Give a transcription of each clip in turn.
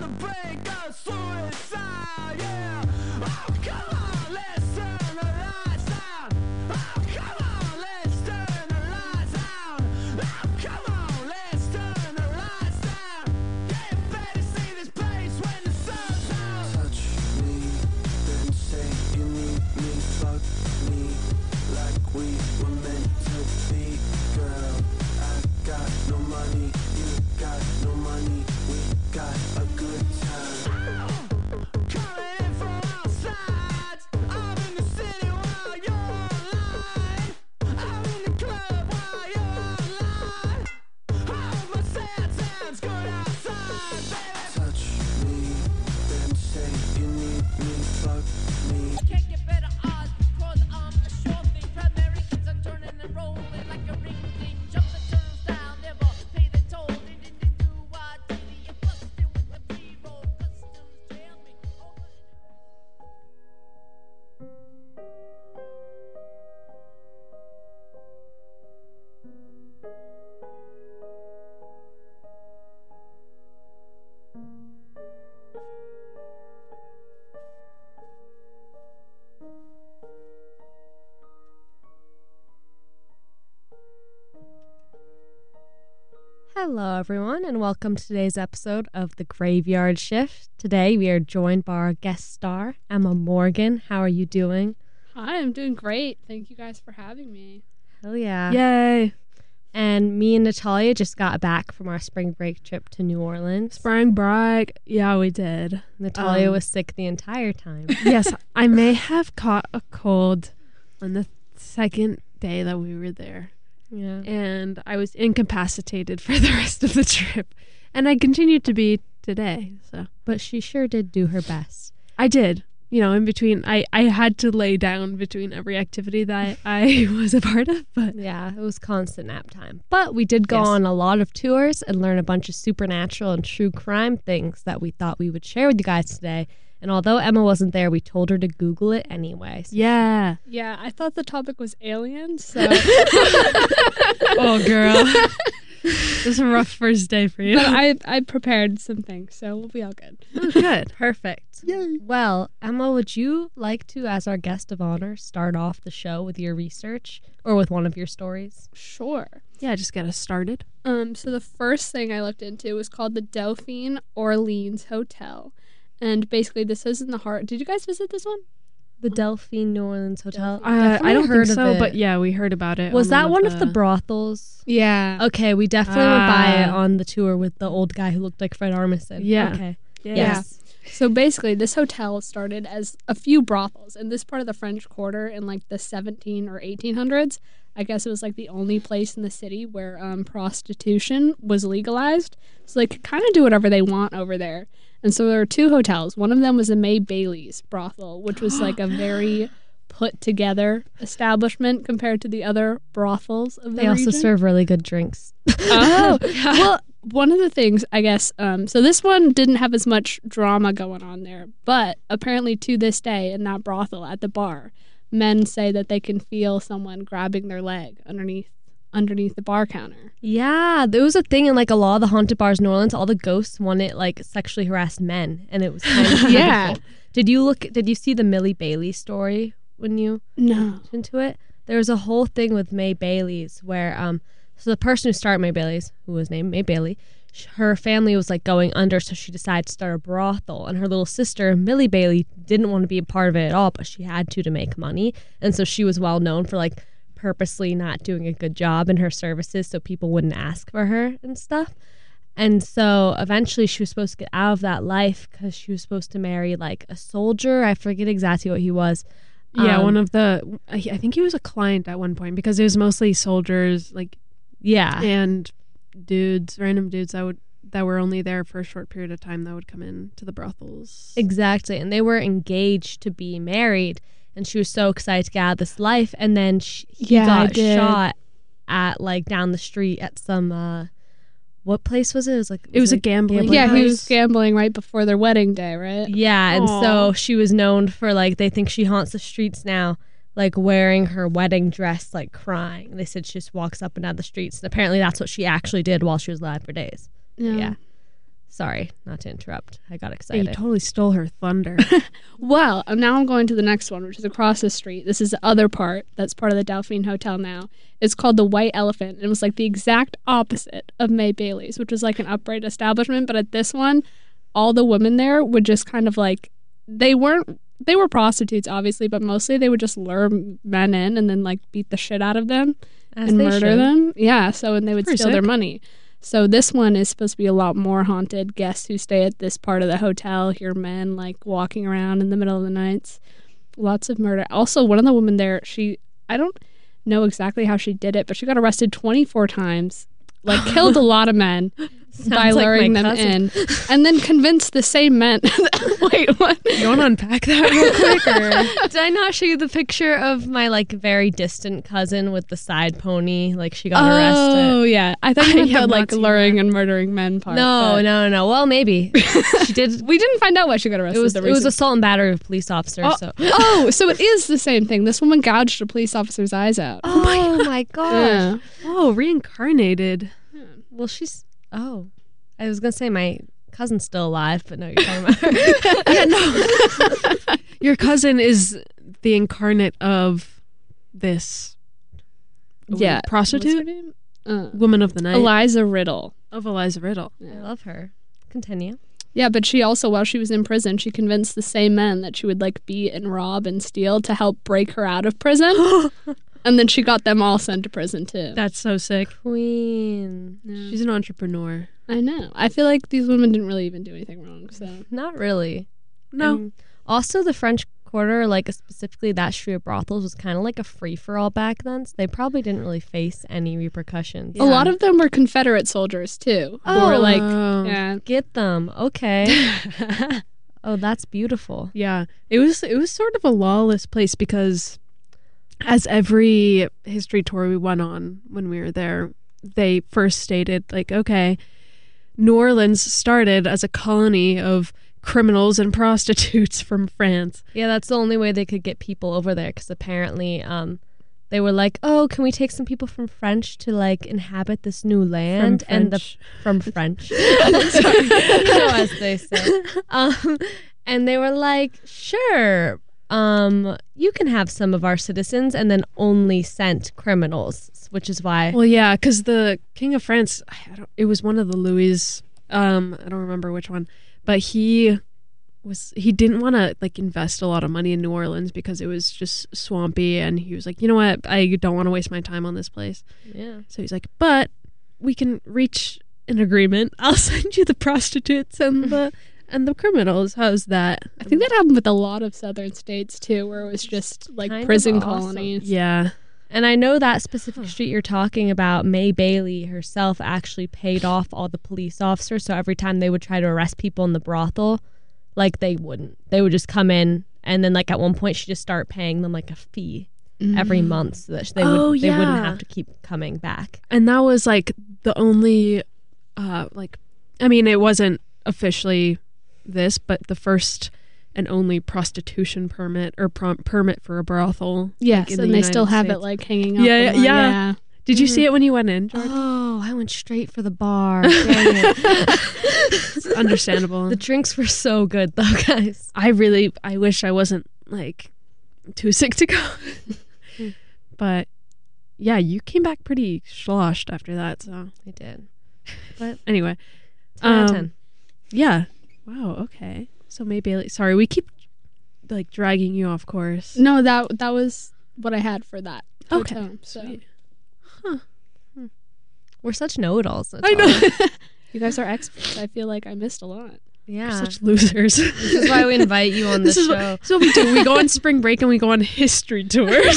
on the brink of suicide. Yeah. Oh, come on, let's uh, Hello, everyone, and welcome to today's episode of The Graveyard Shift. Today, we are joined by our guest star, Emma Morgan. How are you doing? Hi, I'm doing great. Thank you guys for having me. Hell yeah. Yay. And me and Natalia just got back from our spring break trip to New Orleans. Spring break. Yeah, we did. Natalia Um, was sick the entire time. yes, I may have caught a cold on the second day that we were there. Yeah. And I was incapacitated for the rest of the trip. And I continued to be today. So But she sure did do her best. I did. You know, in between, I, I had to lay down between every activity that I was a part of. But Yeah, it was constant nap time. But we did go Yes. on a lot of tours and learn a bunch of supernatural and true crime things that we thought we would share with you guys today. And although Emma wasn't there, we told her to Google it anyway. So yeah. Yeah, I thought the topic was aliens, so Oh, girl. this is a rough first day for you. but I I prepared some things, so we'll be all good. good. Perfect. Yay. Well, Emma, would you like to, as our guest of honor, start off the show with your research or with one of your stories? Sure. Yeah, just get us started. Um, so the first thing I looked into was called the Dauphine Orleans Hotel, and basically this is in the heart. Did you guys visit this one? The Dauphine New Orleans Hotel. Uh, I don't heard think of so, it. but yeah, we heard about it. was on that one of the brothels? Yeah. Okay, we definitely went by it Ah. on the tour with the old guy who looked like Fred Armisen. Yeah. Okay. Yeah. Yes. So basically, this hotel started as a few brothels in this part of the French Quarter in like the 17 or 1800s. I guess it was like the only place in the city where um, prostitution was legalized. So they could kind of do whatever they want over there. And so there were two hotels. One of them was the May Bailey's brothel, which was like a very put together establishment compared to the other brothels of the They also serve really good drinks. Oh, well, one of the things, I guess, um, so this one didn't have as much drama going on there, but apparently to this day in that brothel at the bar, men say that they can feel someone grabbing their leg underneath underneath the bar counter. Yeah, there was a thing in like a lot of the haunted bars in New Orleans. All the ghosts wanted like sexually harassed men, and it was kind of Yeah. Did you look? Did you see the Millie Bailey story when you No. into it? There was a whole thing with May Bailey's where um, so the person who started May Bailey's, who was named May Bailey, her family was like going under, so she decided to start a brothel. And her little sister Millie Bailey didn't want to be a part of it at all, but she had to to make money, and so she was well known for like purposely not doing a good job in her services so people wouldn't ask for her and stuff. And so eventually she was supposed to get out of that life because she was supposed to marry like a soldier. I forget exactly what he was. Yeah, Um, one of the. I I think he was a client at one point because it was mostly soldiers, like Yeah. and dudes, random dudes that would that were only there for a short period of time that would come in to the brothels. Exactly. And they were engaged to be married. And she was so excited to get out of this life. And then she, Yeah, got shot at like down the street at some, uh, what place was it? It was like, It was a gambling gambling yeah, he was gambling right before their wedding day, right? Yeah. And so she was known for like, they think she haunts the streets now, like wearing her wedding dress, like crying. They said she just walks up and down the streets. And apparently that's what she actually did while she was alive for days. Yeah. Yeah. Sorry, not to interrupt. I got excited. You totally stole her thunder. Well, now I'm going to the next one, which is across the street. This is the other part that's part of the Dauphine Hotel now. It's called the White Elephant. and It was like the exact opposite of May Bailey's, which was like an upright establishment. But at this one, all the women there would just kind of like, they weren't, they were prostitutes, obviously, but mostly they would just lure men in and then like beat the shit out of them As and murder should. them. Yeah, so and they would Pretty steal their money. So this one is supposed to be a lot more haunted. Guests who stay at this part of the hotel hear men like walking around in the middle of the nights. Lots of murder. Also, one of the women there, she I don't know exactly how she did it, but she got arrested 24 times. Like killed a lot of men Sounds like luring my them cousin. in, and then convince the same men. Wait, what? you want to unpack that real quick? Or? Did I not show you the picture of my like very distant cousin with the side pony? Like she got arrested. Oh yeah, I thought you meant the like seen luring and murdering men part. No, but- no, no. Well, maybe she did. We didn't find out why she got It arrested. was the it was assault and battery of a police officer. Oh, So. oh, so it is the same thing. This woman gouged a police officer's eyes out. Oh my gosh. Yeah. Oh, reincarnated. Well, she's. Oh, I was gonna say my cousin's still alive, but no, you're talking about her. yeah, no. Your cousin is the incarnate of this. Yeah. Prostitute, What's her name? Uh, woman of the night Eliza Riddle. of Eliza Riddle. I love her. Continue. Yeah, but she also, while she was in prison, she convinced the same men that she would like beat and rob and steal to help break her out of prison. and then she got them all sent to prison too. That's so sick. Queen. She's an entrepreneur. I know. I feel like these women didn't really even do anything wrong. So Not really. No, And also, the French Quarter, like specifically that street of brothels, was kind of like a free for all back then. So they probably didn't really face any repercussions. a lot of them were Confederate soldiers too, who oh. were like, Oh. yeah, Get them. Okay. oh, that's beautiful. Yeah, it was it was sort of a lawless place because as every history tour we went on when we were there, they first stated like, okay, New Orleans started as a colony of criminals and prostitutes from France. Yeah, that's the only way they could get people over there because apparently um, they were like, oh, can we take some people from French to like inhabit this new land? and the French. from French, as they say. Um, and they were like, sure, um, you can have some of our citizens, and then only sent criminals, which is why. Well, yeah, because the King of France, I don't, it was one of the Louis. Um, I don't remember which one, but he was he didn't want to like invest a lot of money in New Orleans because it was just swampy, and he was like, you know what, I don't want to waste my time on this place. yeah. So he's like, but we can reach an agreement. I'll send you the prostitutes and the and the criminals. How's that? I think that happened with a lot of southern states too, where it was just like kind prison awesome. colonies. Yeah. And I know that specific street you're talking about, May Bailey herself actually paid off all the police officers. So every time they would try to arrest people in the brothel, like they wouldn't. They would just come in and then like at one point she just start paying them like a fee every month so that they would Oh, they wouldn't have to keep coming back. and that was like the only uh like i mean it wasn't officially this but the first and only prostitution permit or prom- permit for a brothel Yes, like, and the they United still have it like hanging up. Yeah, and, like, yeah. did you see it when you went in? Oh, I went straight for the bar. It's understandable the drinks were so good though, guys. i really i wish i wasn't like too sick to go but yeah you came back pretty sloshed after that so I did. But anyway 10 out of Um, 10. Yeah. Wow. Okay. So maybe sorry, we keep like dragging you off course. No, that that was what I had for that. Okay, hotel, So Sweet. Hmm. We're such know-it-alls. I know. you guys are experts. I feel like I missed a lot. Yeah. Such losers. this is why we invite you on the this is show. what, so we do. We go on spring break and we go on history tours.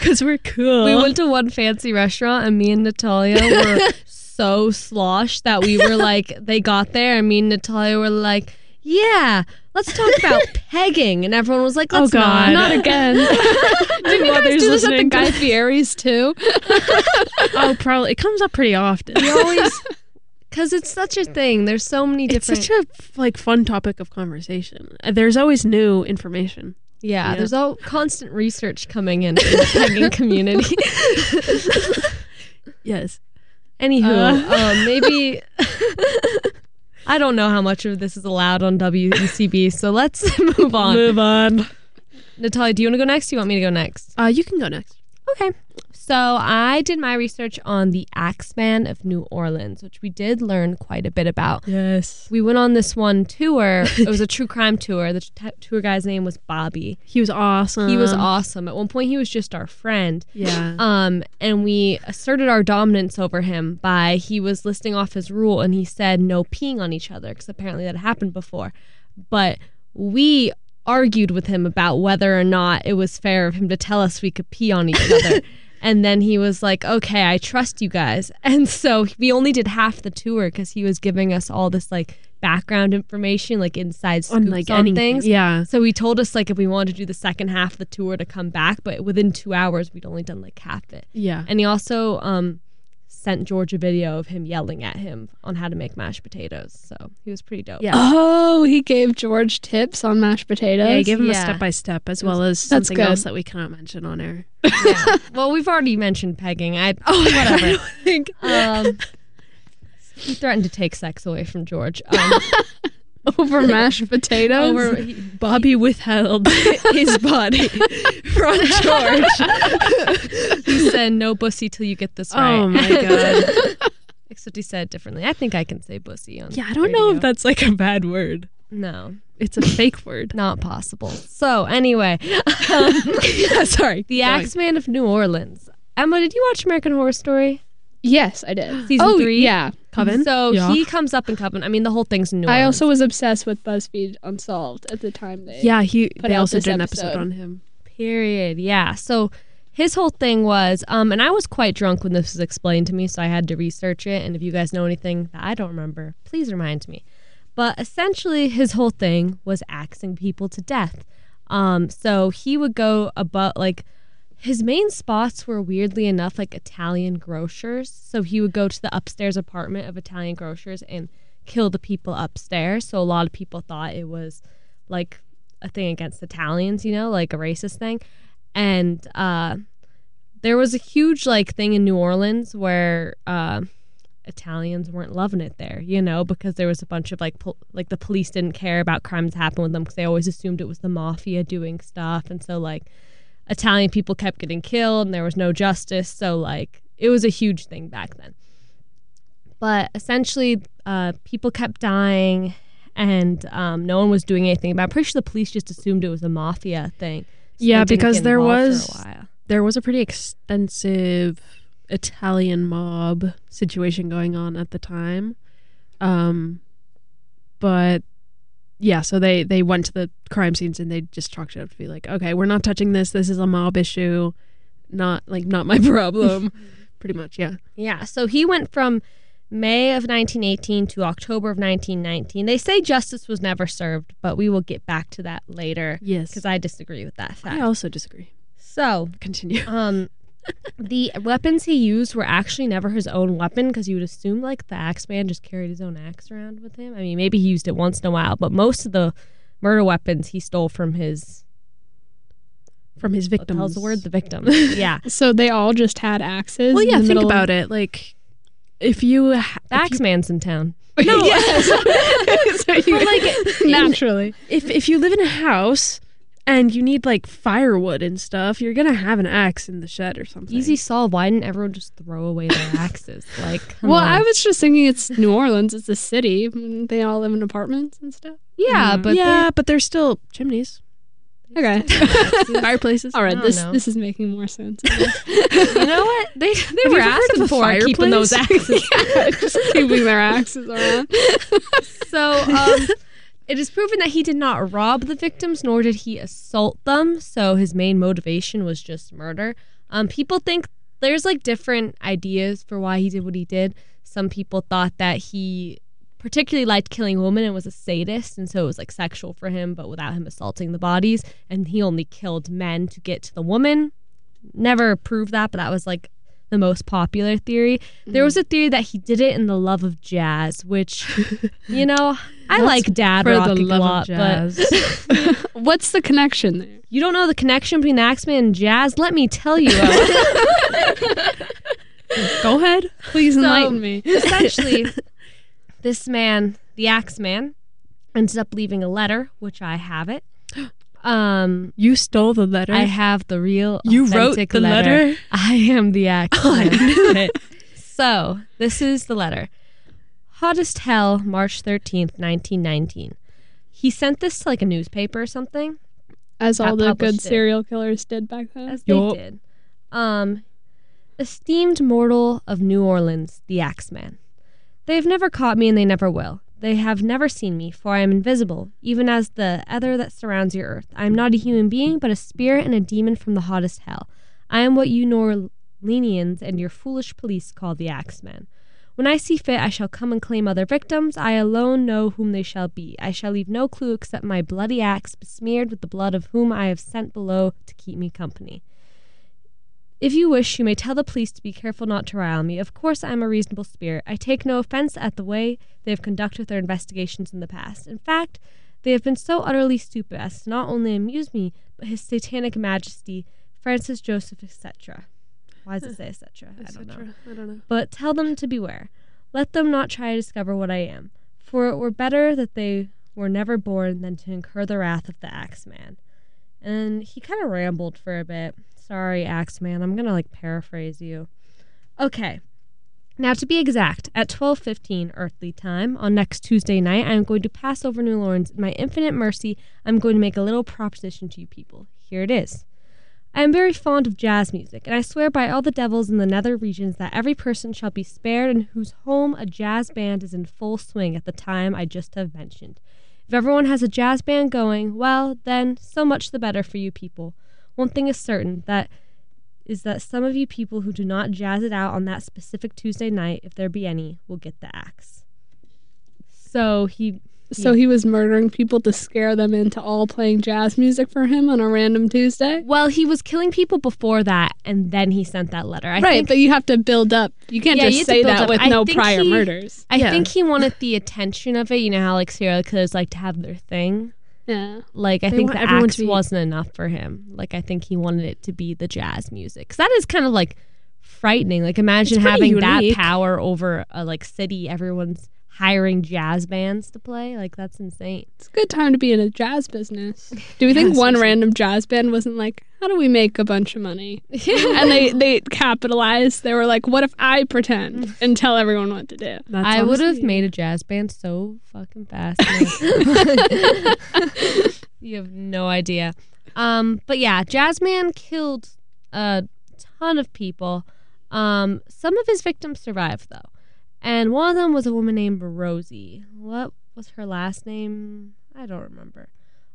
Because we're cool. We went to one fancy restaurant and me and Natalia were so sloshed that we were like, they got there and me and Natalia were like, yeah, let's talk about pegging. And everyone was like, Oh, let's God. not. Not again. Didn't you guys do this at the listening. Guy Fieri's too? oh, probably it comes up pretty often. We always, because it's such a thing. There's so many different. It's such a like fun topic of conversation. Uh, There's always new information. yeah, Yeah. there's all constant research coming in in the pegging community. Yes. Anywho, Uh. um, maybe I don't know how much of this is allowed on WECB, so let's move on. Move on. Natalia, do you want to go next? Do you want me to go next? Uh, you can go next. Okay. So I did my research on the Axeman of New Orleans, which we did learn quite a bit about. Yes. We went on this one tour. It was a true crime tour. The t- tour guy's name was Bobby. He was awesome. He was awesome. At one point, he was just our friend. Yeah. Um, and we asserted our dominance over him by he was listing off his rule and he said no peeing on each other because apparently that happened before. But we argued with him about whether or not it was fair of him to tell us we could pee on each other. And then he was like, okay, I trust you guys. And so we only did half the tour because he was giving us all this like background information, like inside scoops on on, like anything. things. Yeah. So he told us like if we wanted to do the second half of the tour to come back, but within two hours we'd only done like half it. Yeah. And he also um, sent George a video of him yelling at him on how to make mashed potatoes. So he was pretty dope. Yeah. Oh, he gave George tips on mashed potatoes. Yeah, give him a Yeah. step by step as well as That's something good. else that we cannot mention on air. Yeah. well, we've already mentioned pegging. I oh whatever. think um, he threatened to take sex away from George. Um, over mashed potatoes. over he, Bobby withheld his body from George. he said no bussy till you get this oh right. Oh my god. Except he said it differently. I think I can say bussy on. Yeah, I don't know if that's like a bad word. no. It's a fake word. Not possible. So anyway, yeah, um, sorry. the. Axeman of New Orleans. Emma, did you watch American Horror Story yes, I did. season oh, three? yeah. Coven. So Yeah. he comes up in Coven. I mean, the whole thing's New I also was obsessed with BuzzFeed Unsolved at the time they Yeah, he Put they also did an episode episode. on him. period. Yeah. So his whole thing was, um, and I was quite drunk when this was explained to me, so I had to research it. And if you guys know anything that I don't remember, please remind me. But essentially, his whole thing was axing people to death. Um, so he would go about like his main spots were weirdly enough like Italian grocers. So he would go to the upstairs apartment of Italian grocers and kill the people upstairs. So a lot of people thought it was like a thing against Italians, you know, like a racist thing. And uh, there was a huge like thing in New Orleans where uh, Italians weren't loving it there, you know, because there was a bunch of like pol- like the police didn't care about crimes happened with them because they always assumed it was the mafia doing stuff, and so like Italian people kept getting killed and there was no justice, so like it was a huge thing back then. But essentially, uh, people kept dying, and um, no one was doing anything about. it. I'm pretty sure the police just assumed it was a mafia thing. so Yeah, because there involved for a was- There was a pretty extensive Italian mob situation going on at the time. Um but yeah, so they they went to the crime scenes and they just chalked it up to be like, okay, we're not touching this. This is a mob issue, not like not my problem. Pretty much, yeah. Yeah, so he went from May of 1918 to October of 1919. They say justice was never served, but we will get back to that later Yes. because I disagree with that fact. I also disagree. So, Continue. um, the weapons he used were actually never his own weapon because you would assume like the axe man just carried his own axe around with him. I mean, maybe he used it once in a while, but most of the murder weapons he stole from his From his victims. hell's the word? The victims. yeah, So they all just had axes. Well, yeah, think middle about it. Like if you ha- the axe man's in town. No, yes. so you, But, like naturally. if if you live in a house and you need like firewood and stuff, you're gonna have an axe in the shed or something. Easy solve. Why didn't everyone just throw away their axes? Like, Well, on. I was just thinking it's New Orleans. It's a city. Mm, They all live in apartments and stuff. yeah, Mhm. but yeah, but there's still chimneys, Okay. fireplaces. all right. This know. this is making more sense. you know what? They they you were ever heard asking of a for keeping those fireplace? axes. just keeping their axes around. so, um, it is proven that he did not rob the victims, nor did he assault them. So his main motivation was just murder. Um, people think there's like different ideas for why he did what he did. Some people thought that he particularly liked killing women and was a sadist, and so it was like sexual for him, but without him assaulting the bodies. And he only killed men to get to the woman. Never proved that, but that was like the most popular theory. There was mm. a theory that he did it in the love of jazz, which, you know, I like dad for rock the a love lot, of but. What's the connection there? you don't know the connection between the Axeman and jazz. Let me tell you. Go ahead. Please So- enlighten me. Essentially, this man, the axe man, ends up leaving a letter, which I have it. Um, You stole the letter. I have the real. you wrote the letter. I am the axe. Oh, I knew it. So, this is the letter. Hottest hell, March 13th, 1919. He sent this to like a newspaper or something, As all the good it. serial killers did back then. as they Yup. did. Um, esteemed mortal of New Orleans, the Axeman. They have never caught me and they never will. They have never seen me, for I am invisible, even as the ether that surrounds your earth. I am not a human being, but a spirit and a demon from the hottest hell. I am what you Norleanians and your foolish police call the Axeman. When I see fit, I shall come and claim other victims. I alone know whom they shall be. I shall leave no clue except my bloody axe, besmeared with the blood of whom I have sent below to keep me company. If you wish, you may tell the police to be careful not to rile me. Of course, I am a reasonable spirit. I take no offense at the way they have conducted their investigations in the past. In fact, they have been so utterly stupid as to not only amuse me, but His Satanic Majesty, Francis Joseph, etc. Why does it say etc.? I don't know I don't know. but tell them to beware. Let them not try to discover what I am, for it were better that they were never born than to incur the wrath of the Axeman. And he kind of rambled for a bit. Sorry, Axeman. I'm gonna like paraphrase you. Okay. Now to be exact, at 12:15 earthly time on next Tuesday night, I am going to pass over New Orleans. In my infinite mercy, I'm going to make a little proposition to you people. Here it is. I am very fond of jazz music, and I swear by all the devils in the nether regions that every person shall be spared in whose home a jazz band is in full swing at the time I just have mentioned. If everyone has a jazz band going, well, then so much the better for you people. One thing is certain that is that some of you people who do not jazz it out on that specific Tuesday night, if there be any, will get the axe. So he So he was murdering people to scare them into all playing jazz music for him on a random Tuesday. well, he was killing people before that, and then he sent that letter. I right, think but you have to build up. You can't Yeah, just have to say that up. with I no prior he- murders. I Yeah. think he wanted the attention of it. You know how like serial killers like to have their thing. Yeah. Like I They think the everyone axe be- wasn't enough for him. Like I think he wanted it to be the jazz music. Cause that is kind of like frightening. Like imagine having that power over a like city. Everyone's hiring jazz bands to play. Like that's insane. It's a good time to be in a jazz business. Do we think Yes, one random jazz band wasn't like, how do we make a bunch of money? and they they capitalized. They were like, what if I pretend and tell everyone what to do? That's I would have made a jazz band so fucking fast. you have no idea. Um, but yeah, Jazzman killed a ton of people. Um, some of his victims survived though, and one of them was a woman named Rosie. What was her last name? I don't remember.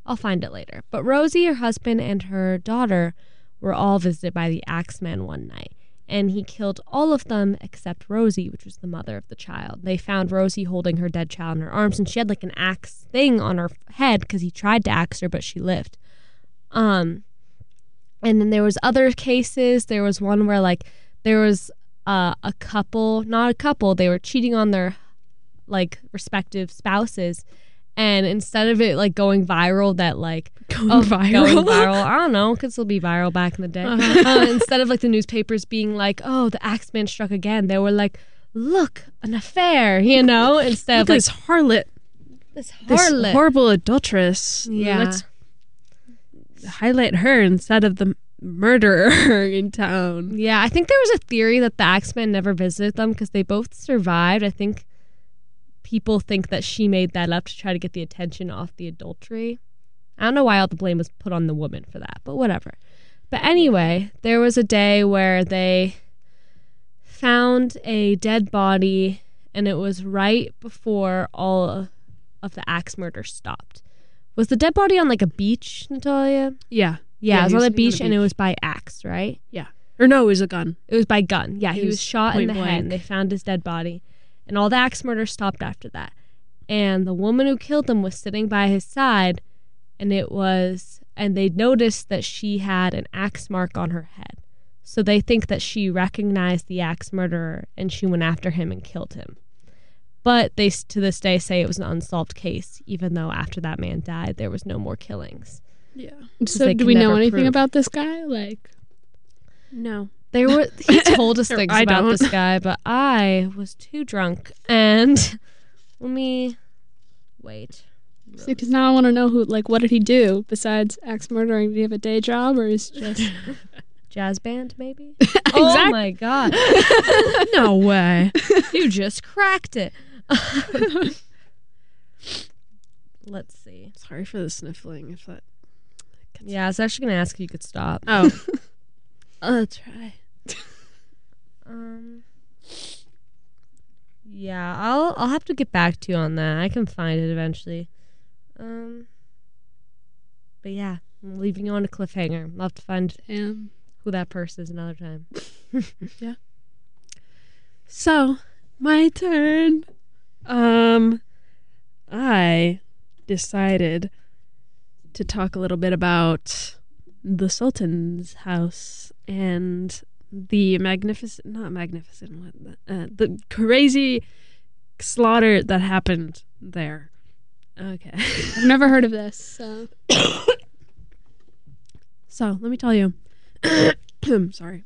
I'll find it later. But Rosie, her husband, and her daughter were all visited by the Axeman one night and he killed all of them except Rosie, which was the mother of the child. They found Rosie holding her dead child in her arms, and she had like an axe thing on her head because he tried to axe her, but she lived. Um, and then there was other cases. There was one where like there was uh, a couple, not a couple, they were cheating on their like respective spouses. And instead of it like going viral, that like Going of viral. going viral. I don't know, could still be viral back in the day. uh, instead of like the newspapers being like, "Oh, the Axeman struck again," they were like, "Look, an affair," you know. Instead Look of like this harlot, this this harlot. horrible adulteress. Yeah. Let's highlight her instead of the murderer in town. yeah, I think there was a theory that the Axeman never visited them because they both survived. I think people think that she made that up to try to get the attention off the adultery. I don't know why all the blame was put on the woman for that, but whatever. But anyway, there was a day where they found a dead body, and it was right before all of the axe murder stopped. Was the dead body on like a beach, Natalia? Yeah. Yeah, Yeah, it was on the on beach, and it was by axe, right? Yeah. Or no, it was a gun. It was by gun. Yeah, he, He was, was shot in the head. And they found his dead body, and all the axe murder stopped after that. And the woman who killed him was sitting by his side, and it was, and they noticed that she had an axe mark on her head. So they think that she recognized the axe murderer, and she went after him and killed him. But they to this day say it was an unsolved case, even though after that man died, there was no more killings. Yeah. So do we know anything prove. about this guy? Like, No. They were he told us things about don't. this guy, but I was too drunk. And let me wait. See, because now I want to know who, like, what did he do besides axe murdering? Did he have a day job or is just Jazz band, maybe? Oh my god. no way. you just cracked it. Let's see. Sorry for the sniffling. If that. Yeah, I was actually gonna ask if you could stop. Oh. I'll try. Um Yeah, I'll I'll have to get back to you on that. I can find it eventually. Um But yeah, I'm leaving you on a cliffhanger. I'll have to find damn? who that person is another time. Yeah. So, my turn. Um, I decided to talk a little bit about the Sultan's house and the magnificent, not magnificent, what the, uh, the crazy slaughter that happened there. Okay. I've never heard of this. So. So let me tell you. Sorry.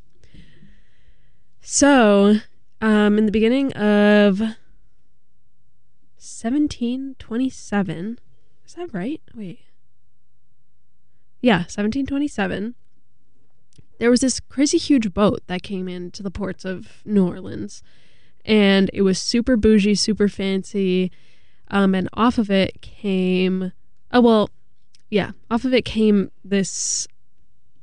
So, um, in the beginning of 1727, is that right? Wait. Yeah, 1727. There was this crazy huge boat that came into the ports of New Orleans, and it was super bougie, super fancy. Um, and off of it came, oh well, yeah, off of it came this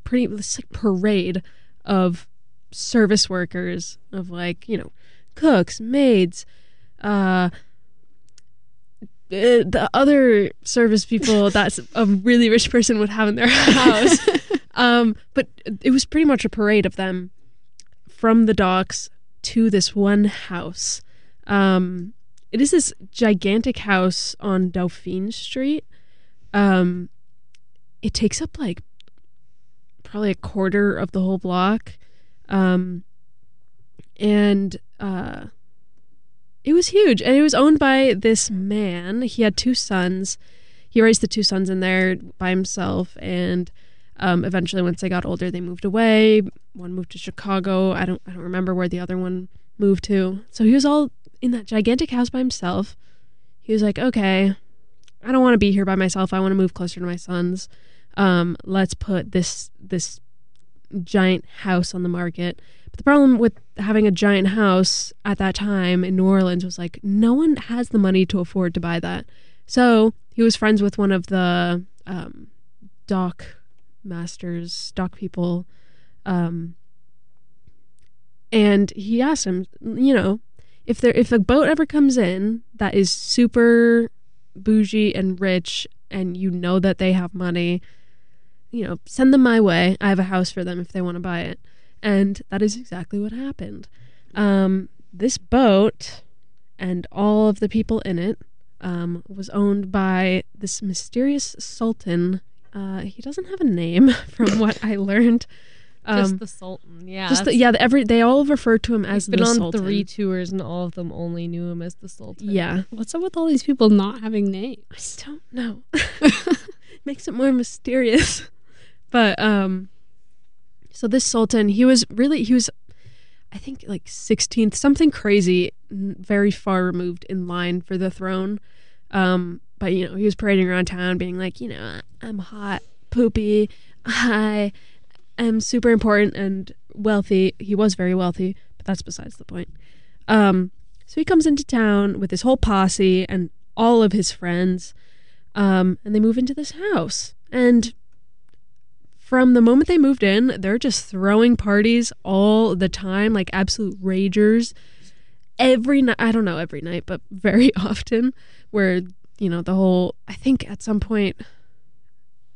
pretty this like parade of service workers of like you know cooks maids uh uh, the other service people that a really rich person would have in their house. Um but it was pretty much a parade of them from the docks to this one house. Um it is this gigantic house on dauphine street. Um it takes up like probably a quarter of the whole block. Um, and uh, it was huge. And it was owned by this man. He had two sons. He raised the two sons in there by himself. And um, eventually, once they got older, they moved away. One moved to Chicago. I don't, I don't remember where the other one moved to. So he was all in that gigantic house by himself. He was like, okay, I don't want to be here by myself. I want to move closer to my sons um, let's put this this giant house on the market. But the problem with having a giant house at that time in New Orleans was like no one has the money to afford to buy that. So he was friends with one of the um, dock masters, dock people, um, and he asked him, you know, if there if a boat ever comes in that is super bougie and rich, and you know that they have money, you know, send them my way. I have a house for them if they want to buy it. And that is exactly what happened. Um, this boat and all of the people in it um, was owned by this mysterious sultan. Uh, he doesn't have a name, from what I learned. Um, Just the Sultan. Yeah. just the, that's- yeah, every they all refer to him as He's been the on sultan. three tours and all of them only knew him as the Sultan. Yeah, What's up with all these people not having names? I don't know. Makes it more mysterious. But um so this sultan, he was really he was I think like 16th, something crazy, very far removed in line for the throne. Um but you know, he was parading around town being like, you know, I'm hot, poopy, I am super important and wealthy. He was very wealthy, but that's besides the point. Um so he comes into town with his whole posse and all of his friends um, and they move into this house. And from the moment they moved in, they're just throwing parties all the time, like absolute ragers. Every night, I don't know every night, but very often, where, you know, the whole, I think at some point,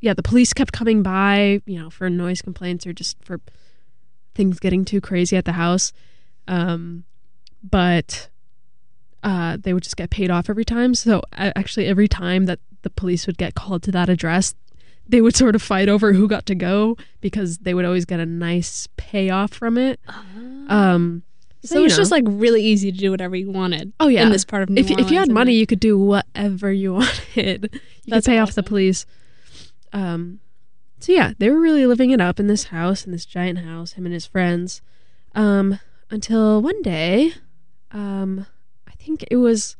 yeah, the police kept coming by, you know, for noise complaints or just for things getting too crazy at the house. Um, but uh, they would just get paid off every time. So a- actually, every time that the police would get called to that address, they would sort of fight over who got to go because they would always get a nice payoff from it. Um, So, it's know. just like really easy to do whatever you wanted. oh yeah, in this part of New if if you had money, then- you could do whatever you wanted. You That's could pay off the police. Um, so yeah, they were really living it up in this house, in this giant house. Him and his friends. Um, until one day, um, I think it was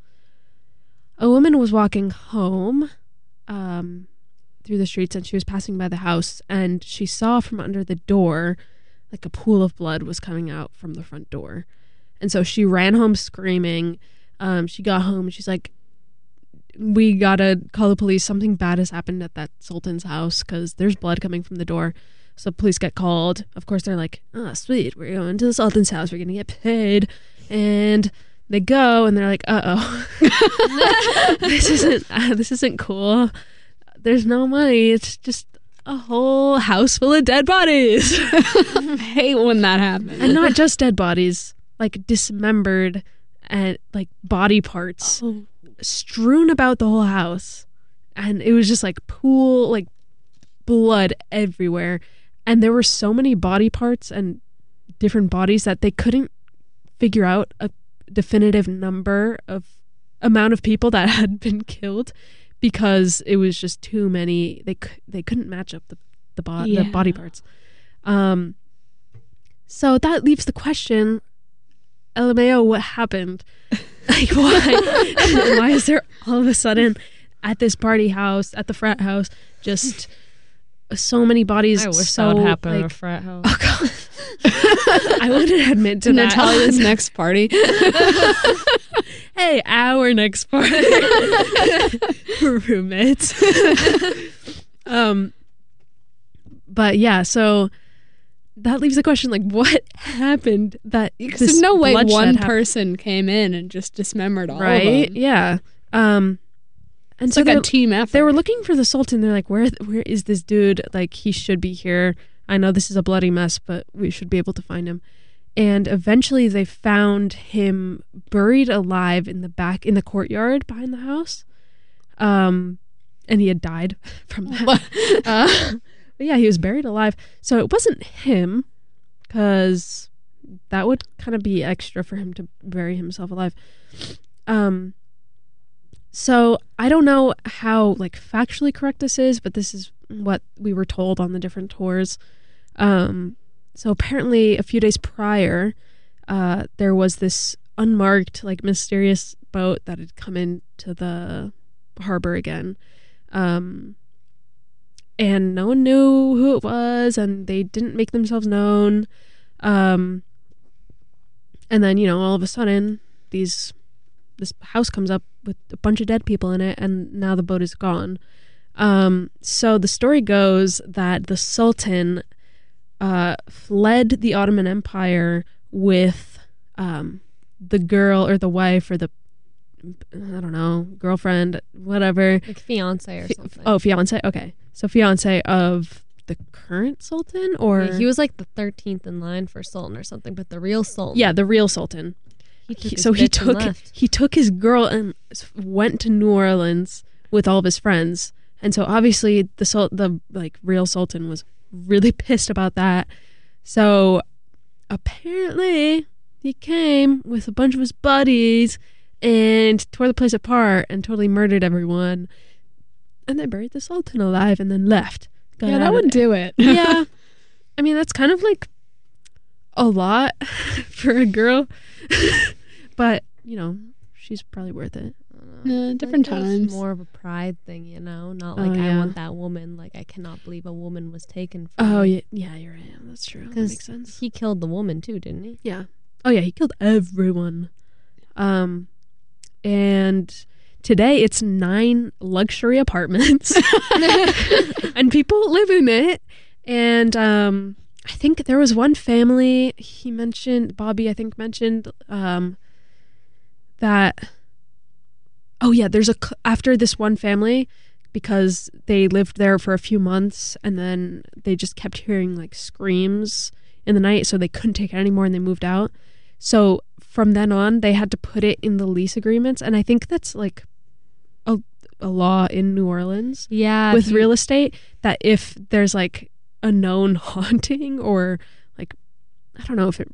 a woman was walking home um, through the streets and she was passing by the house and she saw from under the door like a pool of blood was coming out from the front door. And so she ran home screaming. Um, she got home and she's like, we gotta call the police. Something bad has happened at that Sultan's house because there's blood coming from the door. So police get called. Of course, they're like, "Oh, sweet, we're going to the Sultan's house. We're gonna get paid." And they go, and they're like, "Uh oh, this isn't uh, this isn't cool. There's no money. It's just a whole house full of dead bodies, I hate when that happens. and not just dead bodies, like dismembered and like body parts." Oh. strewn about the whole house and it was just like pool like blood everywhere and there were so many body parts and different bodies that they couldn't figure out a definitive number of amount of people that had been killed because it was just too many they they couldn't match up the the, bo- the body parts. Um so that leaves the question LMAO what happened? Like why? Why is there all of a sudden at this party house at the frat house just so many bodies I wish so that would happen at a frat house. oh god. I wouldn't admit to to Natalia's next party. Hey our next We're roommates. Um but yeah so that leaves the question like what happened that Because there's no way one person came in and just dismembered all right? of them. yeah. Um and It's so like a team effort. they were looking for the sultan. They're like where where is this dude? Like he should be here. I know this is a bloody mess but we should be able to find him and eventually they found him buried alive in the back in the courtyard behind the house. Um and he had died from that. Uh, but yeah he was buried alive. So it wasn't him because that would kind of be extra for him to bury himself alive. Um so I don't know how like factually correct this is, but this is what we were told on the different tours. Um, so apparently, a few days prior, uh, there was this unmarked, like mysterious boat that had come into the harbor again, um, and no one knew who it was, and they didn't make themselves known. Um, and then you know, all of a sudden, these this house comes up with a bunch of dead people in it and now the boat is gone um, so the story goes that the sultan uh, fled the ottoman empire with um, the girl or the wife or the i don't know girlfriend whatever. Like fiance or something. oh fiance okay. So fiance of the current sultan or Yeah, he was like the thirteenth in line for sultan or something, but the real sultan. yeah the real sultan. He took he, his so he took he took his girl and went to New Orleans with all of his friends, and so obviously the sul- the like real sultan was really pissed about that. So apparently he came with a bunch of his buddies and tore the place apart and totally murdered everyone, and then buried the sultan alive and then left. Yeah, that of would there. do it. yeah, I mean that's kind of like a lot for a girl, but you know she's probably worth it. I don't know. No, I feel different like times. More of a pride thing, you know, not Oh, like I want that woman. Like I cannot believe a woman was taken. From Oh me. yeah, yeah, you're right. That's true. That makes sense. he killed the woman too, didn't he? Yeah. Oh yeah, he killed everyone. Um, and today it's nine luxury apartments, and people live in it. And um, I think there was one family he mentioned. Bobby, I think mentioned um that. Oh yeah, there's a after this one family because they lived there for a few months and then they just kept hearing like screams in the night so they couldn't take it anymore and they moved out. So from then on they had to put it in the lease agreements and I think that's like a a law in New Orleans Yeah, with real estate that if there's like a known haunting or like I don't know if it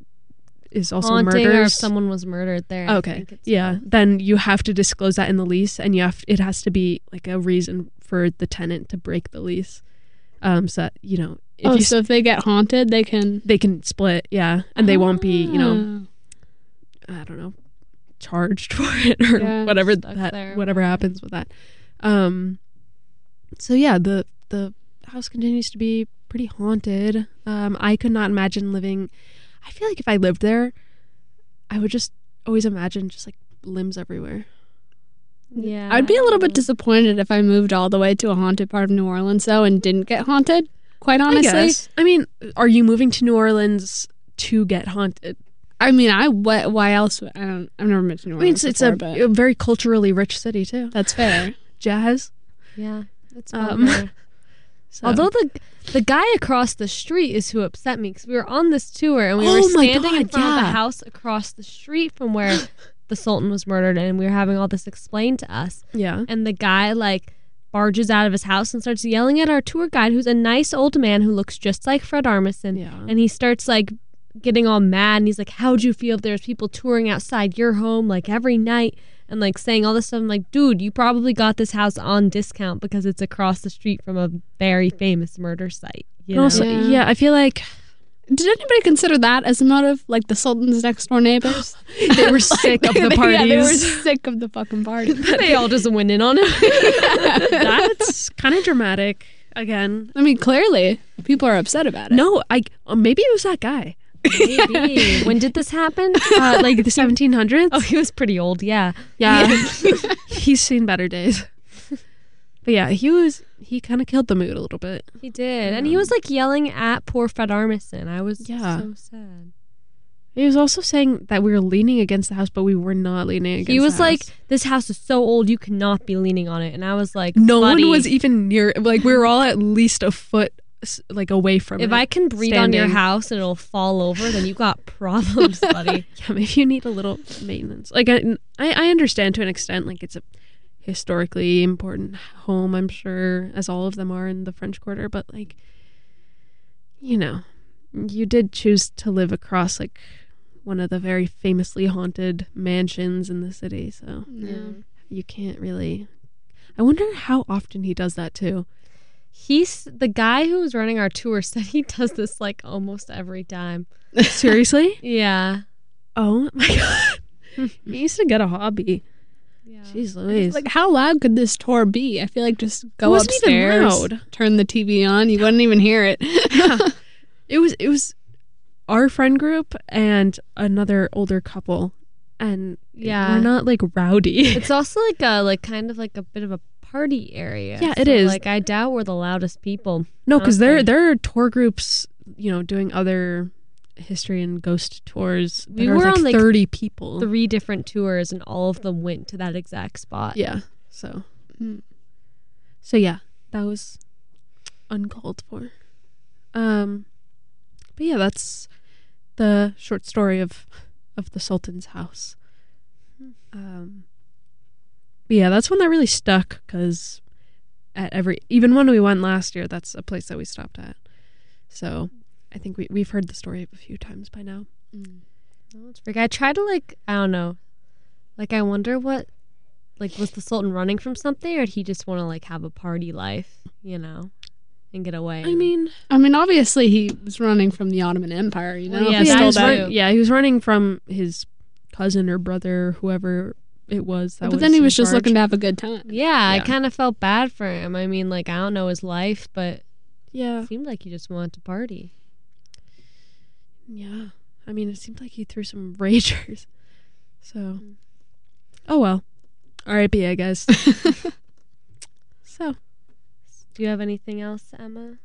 is also haunting murders or if someone was murdered there. Okay yeah then you have to disclose that in the lease and you have it has to be like a reason for the tenant to break the lease Um, so that, you know, if oh, you so if they get haunted, they can. they can split, yeah, and they won't be, you know, Ah. I don't know, charged for it or Yeah. whatever that there. whatever happens with that. Um, so yeah, the the house continues to be pretty haunted. Um, I could not imagine living. I feel like if I lived there, I would just always imagine just like limbs everywhere. Yeah. I'd be a little bit disappointed if I moved all the way to a haunted part of New Orleans, though, and didn't get haunted. Quite I honestly, guess. I mean, are you moving to New Orleans to get haunted? I mean, I what? Why else? I don't. I've never been to New I mean, Orleans. it's, it's before, a, but a very culturally rich city too. that's fair. Jazz. Yeah. It's Um, um, So. Although the the guy across the street is who upset me because we were on this tour and we Oh were standing in God, front of the house across the street from where the Sultan was murdered and we were having all this explained to us yeah, and the guy like barges out of his house and starts yelling at our tour guide who's a nice old man who looks just like Fred Armisen yeah. and he starts like getting all mad and he's like how'd you feel if there's people touring outside your home like every night and like saying all this stuff I'm like dude you probably got this house on discount because it's across the street from a very famous murder site you know? also, Yeah. yeah, I feel like Did anybody consider that as a motive? Like the Sultan's next door neighbors? they were sick of the parties. yeah, they were sick of the fucking parties. they all just went in on it That's kind of dramatic. Again, I mean, clearly people are upset about it. no, I uh, maybe it was that guy. Maybe when did this happen Uh, like the 1700s. oh he was pretty old yeah yeah, he's seen better days. But yeah, he was he kind of killed the mood a little bit. he did and he was like yelling at poor Fred Armisen I was Yeah. so sad He was also saying that we were leaning against the house, but we were not leaning against. he was like this house is so old you cannot be leaning on it and I was like no buddy, one was even near. Like we were all at least a foot like away from if it. If I can breathe on your house and it'll fall over then you got problems buddy yeah, maybe you need a little maintenance. Like I, I, I understand to an extent. Like it's a historically important home. I'm sure, as all of them are in the French Quarter. But like, you know, you did choose to live across like one of the very famously haunted mansions in the city. So Yeah. you can't really. I wonder how often he does that too. He's the guy who was running our tour said he does this like almost every time Seriously? yeah Oh my god. he used to get a hobby. yeah Jeez Louise. Like, how loud could this tour be? I feel like just go upstairs, loud. turn the TV on, you wouldn't even hear it. it was it was our friend group and another older couple and Yeah. we're not like rowdy It's also like a like kind of like a bit of a party area. Yeah, it So, is. Like I doubt we're the loudest people. no because there there are tour groups you know doing other history and ghost tours that We were like on, like, 30 people Three different tours and all of them went to that exact spot. yeah so Hmm. so yeah that was uncalled for um but yeah that's the short story of of the sultan's house um but yeah that's one that really stuck because at every even when we went last year that's a place that we stopped at so i think we, we've heard the story a few times by now Oh, it's freak. I try to like I don't know. Like I wonder what like was the Sultan running from something or did he just want to like have a party life, you know, and get away? i mean I mean, obviously he was running from the Ottoman Empire, you know. Well, yeah, he that he was run- yeah, he was running from his cousin or brother, or whoever it was. That But then he in was just looking to have a good time. yeah, I kind of felt bad for him. I mean, like I don't know his life, but Yeah, it seemed like he just wanted to party. yeah. I mean, it seemed like he threw some ragers. So, mm. oh well. R.I.P. I guess. so, Do you have anything else, Emma?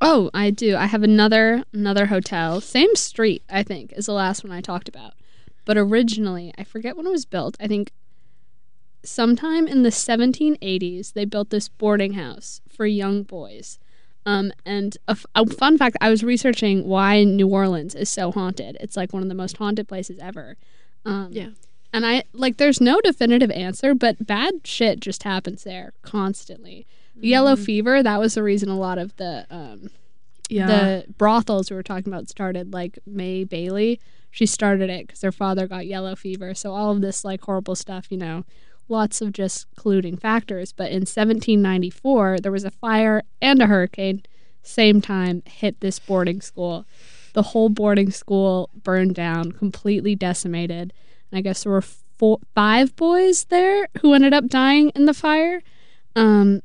Oh, I do. I have another another hotel, same street. I think is the last one I talked about. But originally, I forget when it was built. I think sometime in the 1780s, they built this boarding house for young boys. Um, and a, f- a fun fact: I was researching why New Orleans is so haunted. It's like one of the most haunted places ever. Um, Yeah. And I like, there's no definitive answer, but bad shit just happens there constantly. Yellow fever. That was the reason a lot of the um, yeah. the brothels we were talking about started like May Baily. She started it because her father got yellow fever. So all of this like horrible stuff, you know, lots of just colluding factors. But in 1794, there was a fire and a hurricane, same time, hit this boarding school. The whole boarding school burned down, completely decimated. And I guess there were four, five boys there who ended up dying in the fire. Um,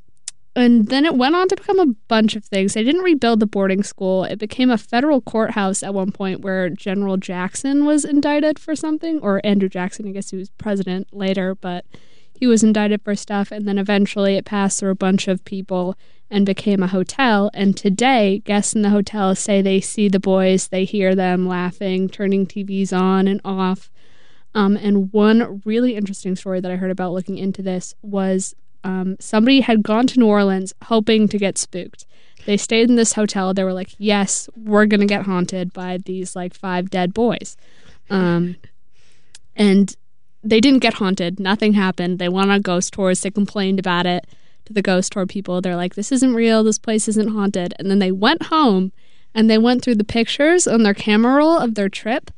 and then it went on to become a bunch of things. They didn't rebuild the boarding school. It became a federal courthouse at one point where General Jackson was indicted for something, or Andrew Jackson, I guess he was president later, but he was indicted for stuff. And then eventually it passed through a bunch of people and became a hotel. And today, guests in the hotel say they see the boys, they hear them laughing, turning TVs on and off. Um, and one really interesting story that I heard about looking into this was um, somebody had gone to New Orleans hoping to get spooked. They stayed in this hotel. They were like, "Yes, we're gonna get haunted by these like five dead boys," um, and they didn't get haunted. Nothing happened. They went on ghost tours. They complained about it to the ghost tour people. They're like, "This isn't real. This place isn't haunted." And then they went home and they went through the pictures on their camera roll of their trip.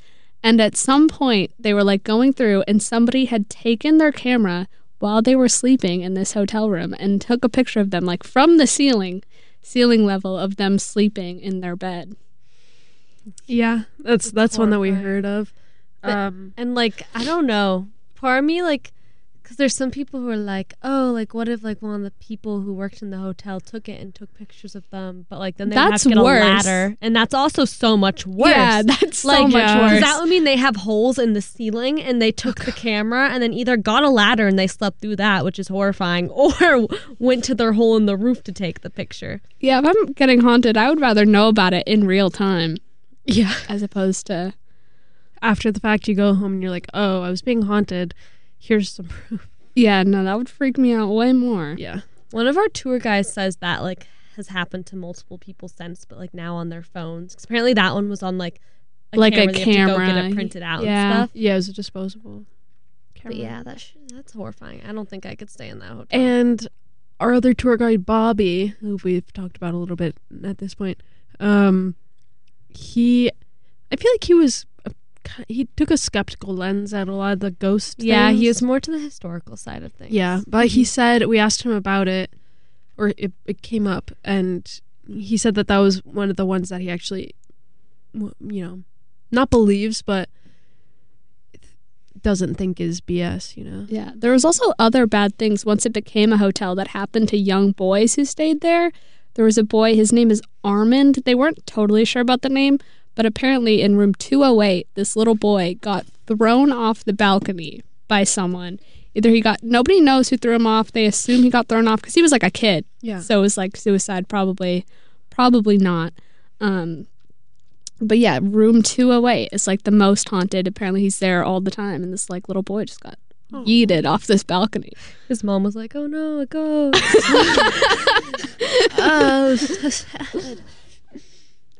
And at some point, they were like going through, and somebody had taken their camera while they were sleeping in this hotel room and took a picture of them, like from the ceiling, ceiling level of them sleeping in their bed. Yeah, that's that's one that we heard of. But- Um, And like, I don't know. Part of me, like, because there's some people who are like, oh, like, what if like one of the people who worked in the hotel took it and took pictures of them, but like then they would have That's to get worse. a ladder, and that's also so much worse. Yeah, that's so much yeah. Worse. that would mean they have holes in the ceiling and they took the camera and then either got a ladder and they slept through that, which is horrifying, or went to their hole in the roof to take the picture. yeah, if I'm getting haunted, I would rather know about it in real time yeah. as opposed to. After the fact, you go home and you're like, "Oh, I was being haunted. Here's some proof." Yeah, no, that would freak me out way more. Yeah. One of our tour guys says that like has happened to multiple people since, but like now on their phones. 'Cause apparently that one was on like a Like a camera. They have to go get it printed out Yeah. and stuff. Yeah, it was a disposable. But Camera. yeah, that sh- that's horrifying. I don't think I could stay in that hotel. And our other tour guide, Bobby, who we've talked about a little bit at this point, um, he, I feel like he was, a, he took a skeptical lens at a lot of the ghost. yeah, he things. is more to the historical side of things. Yeah, but he said we asked him about it, or it, it came up, and he said that that was one of the ones that he actually, you know, not believes, but doesn't think is BS. You know. Yeah, there was also other bad things once it became a hotel that happened to young boys who stayed there. There was a boy, his name is Armand. They weren't totally sure about the name, but apparently in room 208, this little boy got thrown off the balcony by someone. Either he got nobody knows who threw him off. They assume he got thrown off because he was like a kid. Yeah. So it was like suicide, probably, probably not. Um, but yeah, room 208 is like the most haunted. Apparently he's there all the time, and this like little boy just got yeeted off this balcony. His mom was like, "Oh no, a ghost." oh, so sad.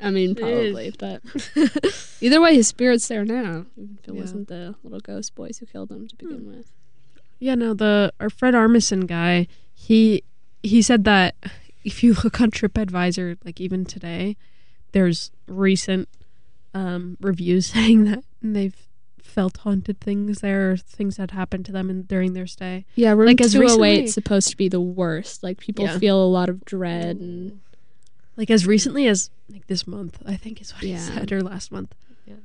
I mean, probably, but either way, his spirit's there now. If it Yeah. wasn't the little ghost boys who killed him to begin with. Yeah, no, the our Fred Armisen guy, he he said that if you look on TripAdvisor, like even today, there's recent um, reviews saying that they've felt haunted things there, things that happened to them in, during their stay. Yeah, room Like, as 208 recently- is supposed to be the worst. Like people Yeah. feel a lot of dread and Like as recently as like this month, I think is what Yeah. he said, or last month. Yeah.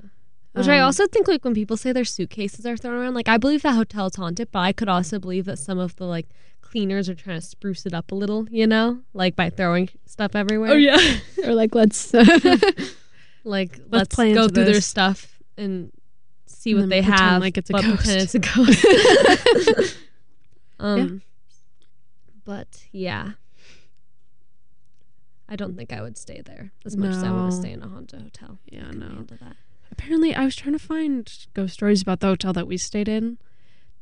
Which I Um, also think, like, when people say their suitcases are thrown around, like, I believe that hotel's haunted, but I could also believe that some of the, like, cleaners are trying to spruce it up a little, you know? Like, by throwing stuff everywhere. Oh yeah, or like let's Like, let's, play go through their stuff and see And what they have. like it's a but ghost. it's a ghost. um, But, yeah. I don't think I would stay there as much as I want No. to stay in a haunted hotel. Yeah, Couldn't no. handle that. Apparently, I was trying to find ghost stories about the hotel that we stayed in,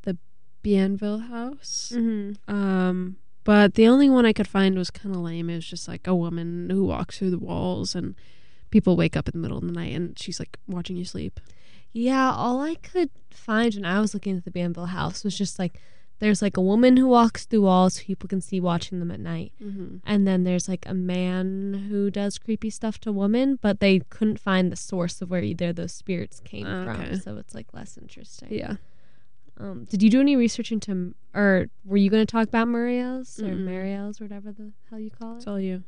the Bienville House. Mm-hmm. Um, but the only one I could find was kind of lame. It was just like a woman who walks through the walls and people wake up in the middle of the night and she's like watching you sleep. Yeah, all I could find when I was looking at the Bienville house was just like there's like a woman who walks through walls so people can see watching them at night. Mm-hmm. And then there's like a man who does creepy stuff to women, but they couldn't find the source of where either of those spirits came Okay. from. So it's like less interesting. Yeah. Um, did you do any research into, or were you going to talk about Muriel's or Mm-mm. Mariel's or whatever the hell you call it? It's all you.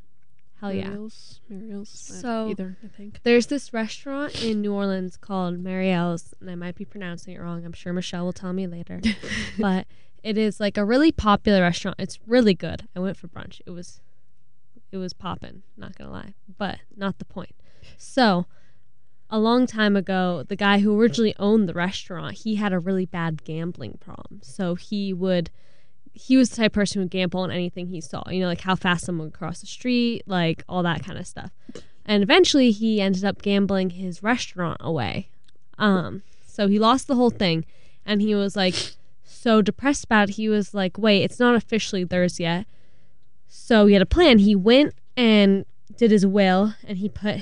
Hell yeah. Mariel's, Mariel's. uh, So- either I think. There's this restaurant in New Orleans called Marielle's, and I might be pronouncing it wrong. I'm sure Michelle will tell me later. but it is like a really popular restaurant. It's really good. I went for brunch. It was it was popping, not gonna lie. But not the point. So a long time ago, the guy who originally owned the restaurant, he had a really bad gambling problem. So he would he was the type of person who would gamble on anything he saw. You know, like how fast someone would cross the street, like all that kind of stuff. And eventually he ended up gambling his restaurant away. Um, so he lost the whole thing and he was like so depressed about it, he was like, wait, it's not officially theirs yet. So he had a plan. He went and did his will and he put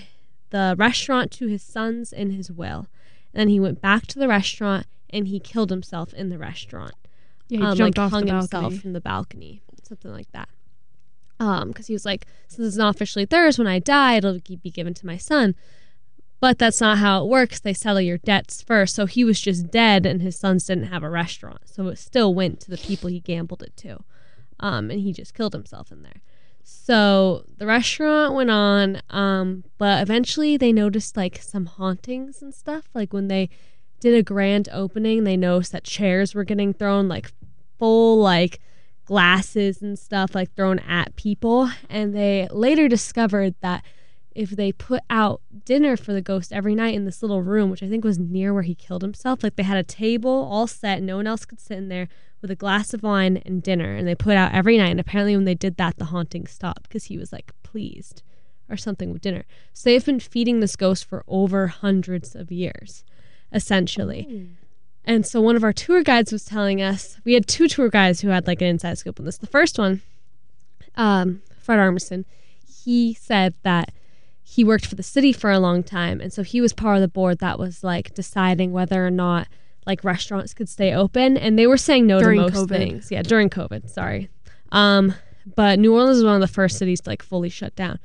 the restaurant to his sons in his will. And then he went back to the restaurant and he killed himself in the restaurant Yeah, he um, jumped like off hung the himself balcony. from the balcony, something like that. Um, because he was like, since it's not officially theirs, when I die, it'll be given to my son. But that's not how it works. They settle your debts first. So he was just dead, and his sons didn't have a restaurant, so it still went to the people he gambled it to. Um, and he just killed himself in there. So the restaurant went on, um, but eventually they noticed like some hauntings and stuff. Like when they did a grand opening, they noticed that chairs were getting thrown, like full like glasses and stuff, like thrown at people. And they later discovered that if they put out dinner for the ghost every night in this little room, which I think was near where he killed himself, like they had a table all set, no one else could sit in there with a glass of wine and dinner, and they put out every night. And apparently, when they did that, the haunting stopped because he was like pleased or something with dinner. So they've been feeding this ghost for over hundreds of years, essentially. And so one of our tour guides was telling us we had two tour guides who had like an inside scoop on this. The first one, um, Fred Armisen, he said that he worked for the city for a long time, and so he was part of the board that was like deciding whether or not like restaurants could stay open, and they were saying no During to most COVID. things. Yeah, during COVID. Sorry. Um, but New Orleans was one of the first cities to like fully shut down.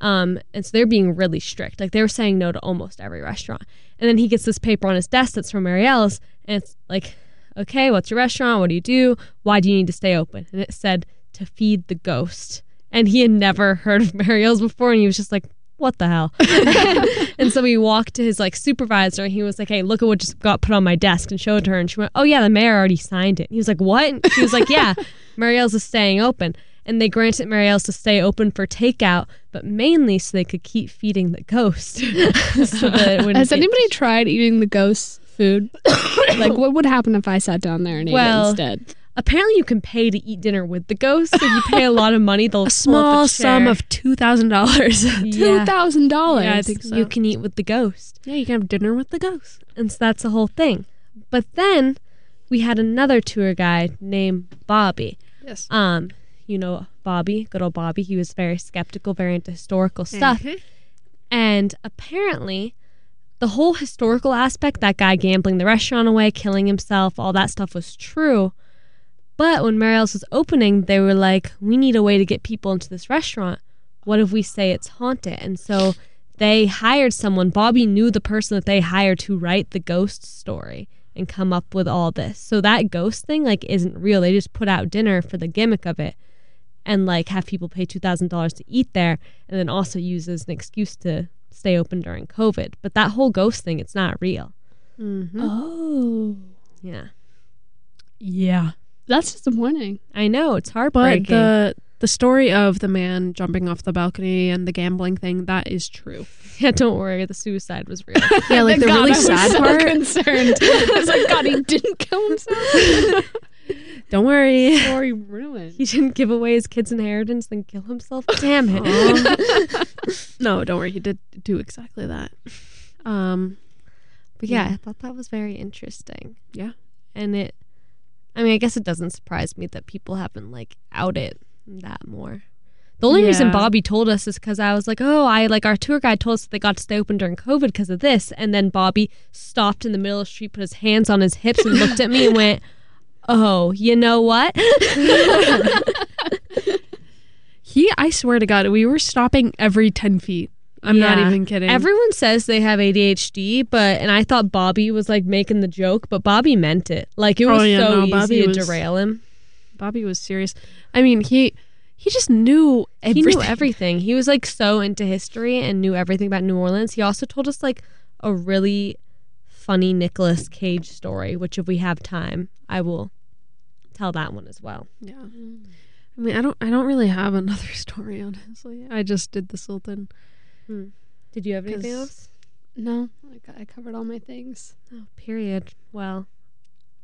Um, and so they're being really strict. Like they were saying no to almost every restaurant. And then he gets this paper on his desk that's from Marielle's, and it's like, okay, what's your restaurant? What do you do? Why do you need to stay open? And it said to feed the ghost. And he had never heard of Marielle's before, and he was just like, what the hell? and so he walked to his like supervisor and he was like, Hey, look at what just got put on my desk and showed her and she went, Oh yeah, the mayor already signed it. And he was like, What? And she was like, Yeah, Marielle's is staying open. And they granted Marielle's to stay open for takeout, but mainly so they could keep feeding the ghost. so Has anybody tried eating the ghost food? like, what would happen if I sat down there and ate Well, it instead? Apparently you can pay to eat dinner with the ghost. If you pay a lot of money, they'll A small sum of two thousand dollars. Two thousand dollars. Yeah, I think so. you can eat with the ghost. yeah, you can have dinner with the ghost. And so that's the whole thing. But then we had another tour guide named Bobby. Yes. Um, you know Bobby, good old Bobby. He was very skeptical, very into historical stuff. And apparently, the whole historical aspect, that guy gambling the restaurant away, killing himself, all that stuff was true. But when Marielle's was opening, they were like, we need a way to get people into this restaurant. What if we say it's haunted? And so they hired someone. Bobby knew the person that they hired to write the ghost story and come up with all this. So that ghost thing like isn't real. They just put out dinner for the gimmick of it and like have people pay two thousand dollars to eat there and then also use as an excuse to stay open during COVID. But that whole ghost thing, it's not real. Mm-hmm. Oh, Yeah. Yeah. That's disappointing. I know, it's hard, But the the story of the man jumping off the balcony and the gambling thing that is true. yeah, don't worry, the suicide was real. Yeah, like the God, really I was sad so part. Concerned. I was like, God, he didn't kill himself. Don't worry. Story ruined. he didn't give away his kid's inheritance, then kill himself. Damn it. no, don't worry. He did do exactly that. Um, But yeah, I thought that was very interesting. Yeah. And it I mean, I guess it doesn't surprise me that people haven't like outed that more. The only reason Bobby told us is because I was like, oh, I like our tour guide told us that they got to stay open during COVID because of this. And then Bobby stopped in the middle of the street, put his hands on his hips, and looked at me and went, oh, you know what? he, I swear to God, we were stopping every ten feet I'm not even kidding. Everyone says they have ADHD, but and I thought Bobby was like making the joke, but Bobby meant it. Like it oh, was Oh, yeah, so no, easy Bobby to was- derail him. Bobby was serious. I mean, he he just knew everything. He knew everything. He was like so into history and knew everything about New Orleans. He also told us like a really funny Nicolas Cage story, which if we have time, I will tell that one as well. Yeah. I mean, I don't I don't really have another story honestly. I just did the Sultan. Did you have anything else? No, I, got, I covered all my things. Oh, period. Well,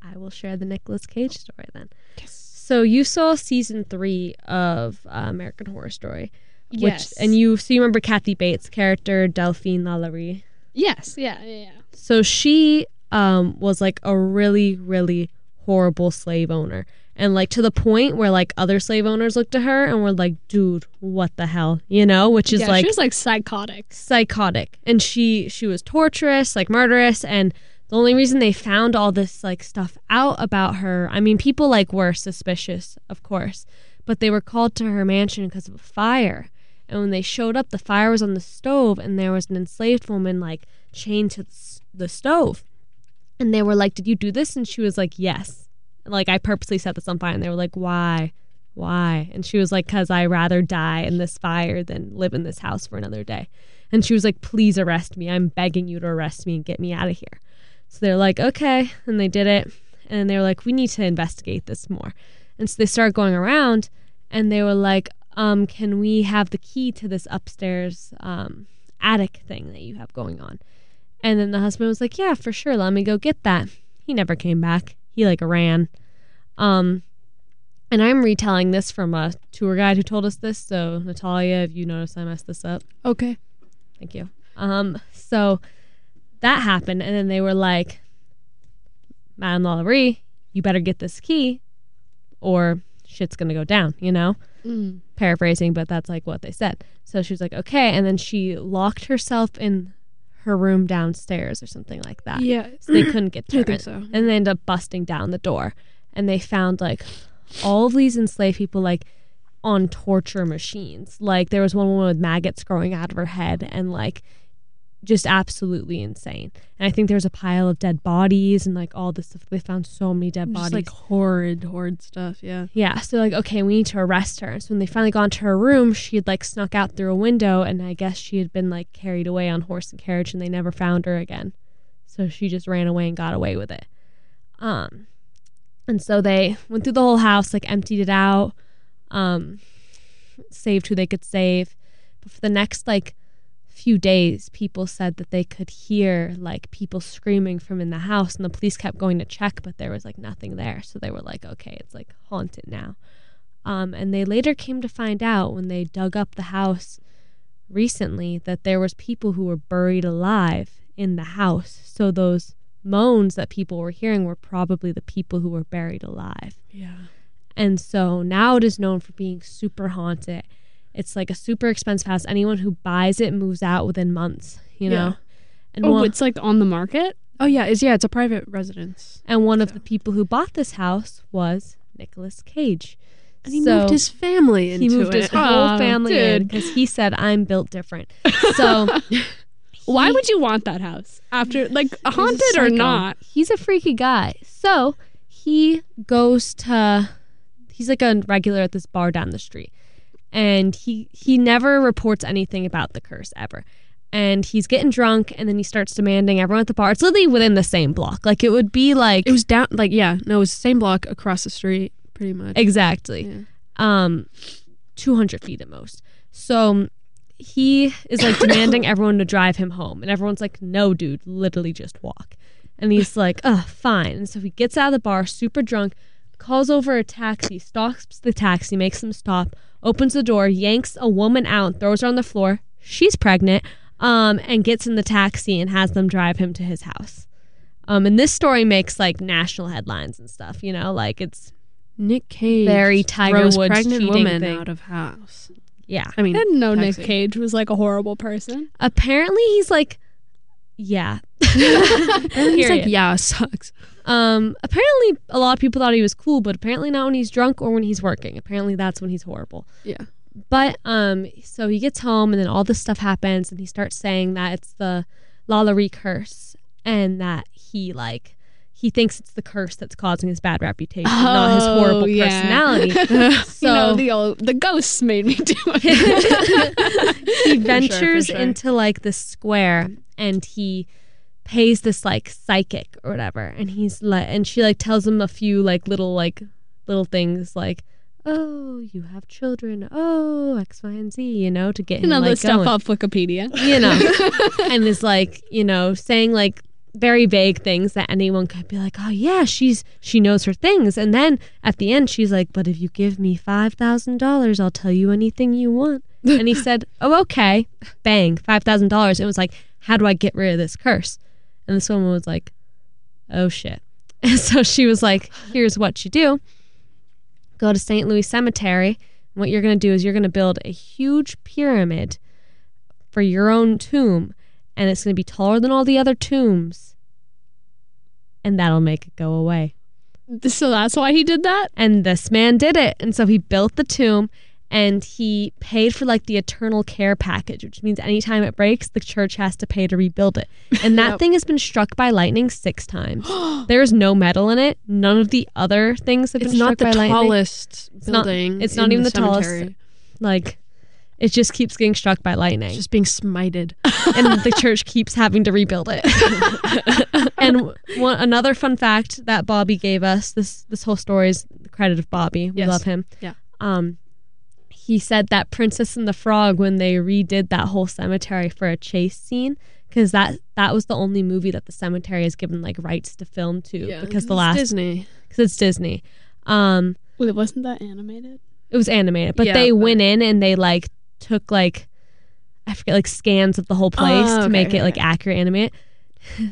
I will share the Nicolas Cage story then. Yes. So you saw season three of uh, American Horror Story, which Yes. and you so you remember Kathy Bates' character Delphine Lalaurie. Yes, yeah, yeah, yeah. So she um, was like a really, really horrible slave owner. And like to the point where like other slave owners looked at her and were like, dude, what the hell? You know, which is yeah, like she was like psychotic. psychotic. And she she was torturous, like murderous, and the only reason they found all this like stuff out about her, I mean, people like were suspicious, of course, but they were called to her mansion because of a fire. And when they showed up, the fire was on the stove, and there was an enslaved woman like chained to the the stove. And they were like, "Did you do this?" And she was like, "Yes." Like I purposely set this on fire. And they were like, "Why?" Why? And she was like, "Cause I rather die in this fire than live in this house for another day." And she was like, "Please arrest me. I'm begging you to arrest me and get me out of here." So they're like, "Okay," and they did it. And they were like, "We need to investigate this more." And so they started going around, and they were like, um, "Can we have the key to this upstairs um, attic thing that you have going on?" And then the husband was like, "Yeah, for sure. Let me go get that." He never came back. He like ran. Um, and I'm retelling this from a tour guide who told us this. So Natalia, if you notice I messed this up, Okay. Thank you. Um, so that happened, and then they were like, Madame Lalaurie, you better get this key, or shit's gonna go down, you know? Mm. Paraphrasing, but that's like what they said. So she was like, okay, and then she locked herself in her room downstairs or something like that. Yeah. So they couldn't get to I her. think so. And they end up busting down the door. And they found like all of these enslaved people like on torture machines. Like there was one woman with maggots growing out of her head and like just absolutely insane. And I think there was a pile of dead bodies and like all this stuff. They found so many dead Just bodies. like horrid, horrid stuff. Yeah. Yeah, so like, okay, we need to arrest her. So when they finally got into her room, she had like snuck out through a window, and I guess she had been like carried away on horse and carriage, and they never found her again. So she just ran away and got away with it. Um, and so they went through the whole house, like emptied it out, um, saved who they could save. But for the next like few days, people said that they could hear like people screaming from in the house, and the police kept going to check, but there was like nothing there. So they were like, okay, it's like haunted now. Um, and they later came to find out when they dug up the house recently that there was people who were buried alive in the house. So those moans that people were hearing were probably the people who were buried alive. Yeah. And so now it is known for being super haunted. It's like a super expensive house. Anyone who buys it moves out within months, you Yeah. know? And Oh, one, it's like on the market. Oh yeah. It's yeah. It's a private residence. and one of the people who bought this house was Nicolas Cage. And he So- moved his family into he moved it. his whole family in because he said I'm built different. So Why he- would you want that house after like haunted or not? He's a freaky guy. So he goes to he's like a regular at this bar down the street. And he he never reports anything about the curse ever. And he's getting drunk and then he starts demanding everyone at the bar. It's literally within the same block. Like it would be like It was down like yeah. No, it was the same block across the street, pretty much. exactly. Yeah. um 200 feet at most so he is like demanding everyone to drive him home and everyone's like no dude literally just walk and he's like oh fine and so he gets out of the bar super drunk calls over a taxi stops the taxi makes them stop opens the door yanks a woman out throws her on the floor she's pregnant um and gets in the taxi and has them drive him to his house um and this story makes like national headlines and stuff you know like it's Nick Cage Very Tiger Woods pregnant woman thing. out of house. yeah I mean, I didn't know Nick. Cage was like a horrible person. apparently he's like yeah And he's like, yeah, sucks. Um apparently a lot of people thought he was cool but apparently not when he's drunk or when he's working apparently that's when he's horrible Yeah. But um, so he gets home, and then all this stuff happens, and he starts saying that it's the Lalaurie curse, and that he like he thinks it's the curse that's causing his bad reputation, not his Oh, horrible yeah. personality. so you know, the old the ghosts made me do it. he for ventures sure. into like the square, and he pays this like psychic or whatever, and he's like, and she like tells him a few like little like little things like. Oh, you have children. Oh, X, Y, and Z. You know, to get him know, like the stuff going. off Wikipedia. you know, and is like, you know, saying like very vague things that anyone could be like, oh yeah, she's she knows her things, and then at the end she's like, but if you give me five thousand dollars, I'll tell you anything you want. And he said, oh okay, bang, five thousand dollars. It was like, how do I get rid of this curse? And this woman was like, oh shit. And so she was like, here's what you do. Go to St. Louis Cemetery. And what you're going to do is you're going to build a huge pyramid for your own tomb, and it's going to be taller than all the other tombs, and that'll make it go away. So that's why he did that. And this man did it, and so he built the tomb, and he paid for like the eternal care package, which means anytime it breaks, the church has to pay to rebuild it. And that Yep. thing has been struck by lightning six times. there is no metal in it. None of the other things have It's been not struck the by lightning. tallest not- the building. it's not even the tallest. Like, it just keeps getting struck by lightning. It's just being smited. and the church keeps having to rebuild it. and one, another fun fact that Bobby gave us this this whole story is the credit of Bobby. We Yes. love him. Yeah. Um, he said that Princess and the Frog when they redid that whole cemetery for a chase scene because that that was the only movie that the cemetery has given like rights to film to because the last Disney. because it's Disney. Um, Wait, wasn't that animated? it was animated, but Yeah, they but- went in and they like took like I forget like scans of the whole place Oh, to make okay, it like okay. accurate animate.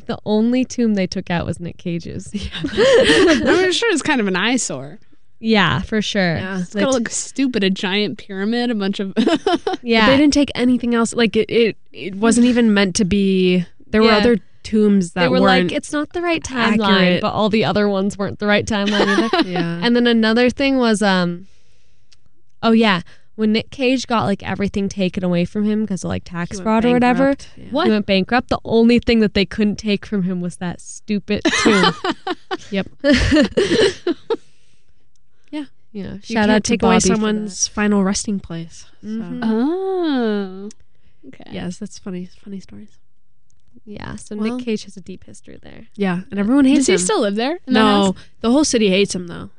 The only tomb they took out was Nick Cage's. Yeah. I'm sure it's kind of an eyesore. Yeah, for sure. Yeah. It's They gotta look stupid. A giant pyramid, a bunch of. yeah. They didn't take anything else. Like it, it, it wasn't even meant to be. There were other tombs that They were weren't. like, it's not the right timeline, accurate. but all the other ones weren't the right timeline either. yeah. and then another thing was, um, oh yeah, when Nick Cage got like everything taken away from him because of like tax He went fraud or whatever. Yeah. What? he went bankrupt. The only thing that they couldn't take from him was that stupid tomb. Yep. Yeah, you know, You shout can't out to take away Bobby for someone's final resting place. So. Mhm. oh. Okay. Yes, that's funny. Funny stories. Yeah, so Well- Nick Cage has a deep history there. Yeah, and everyone hates him. Does he him. still live there? in that no, the whole city hates him though.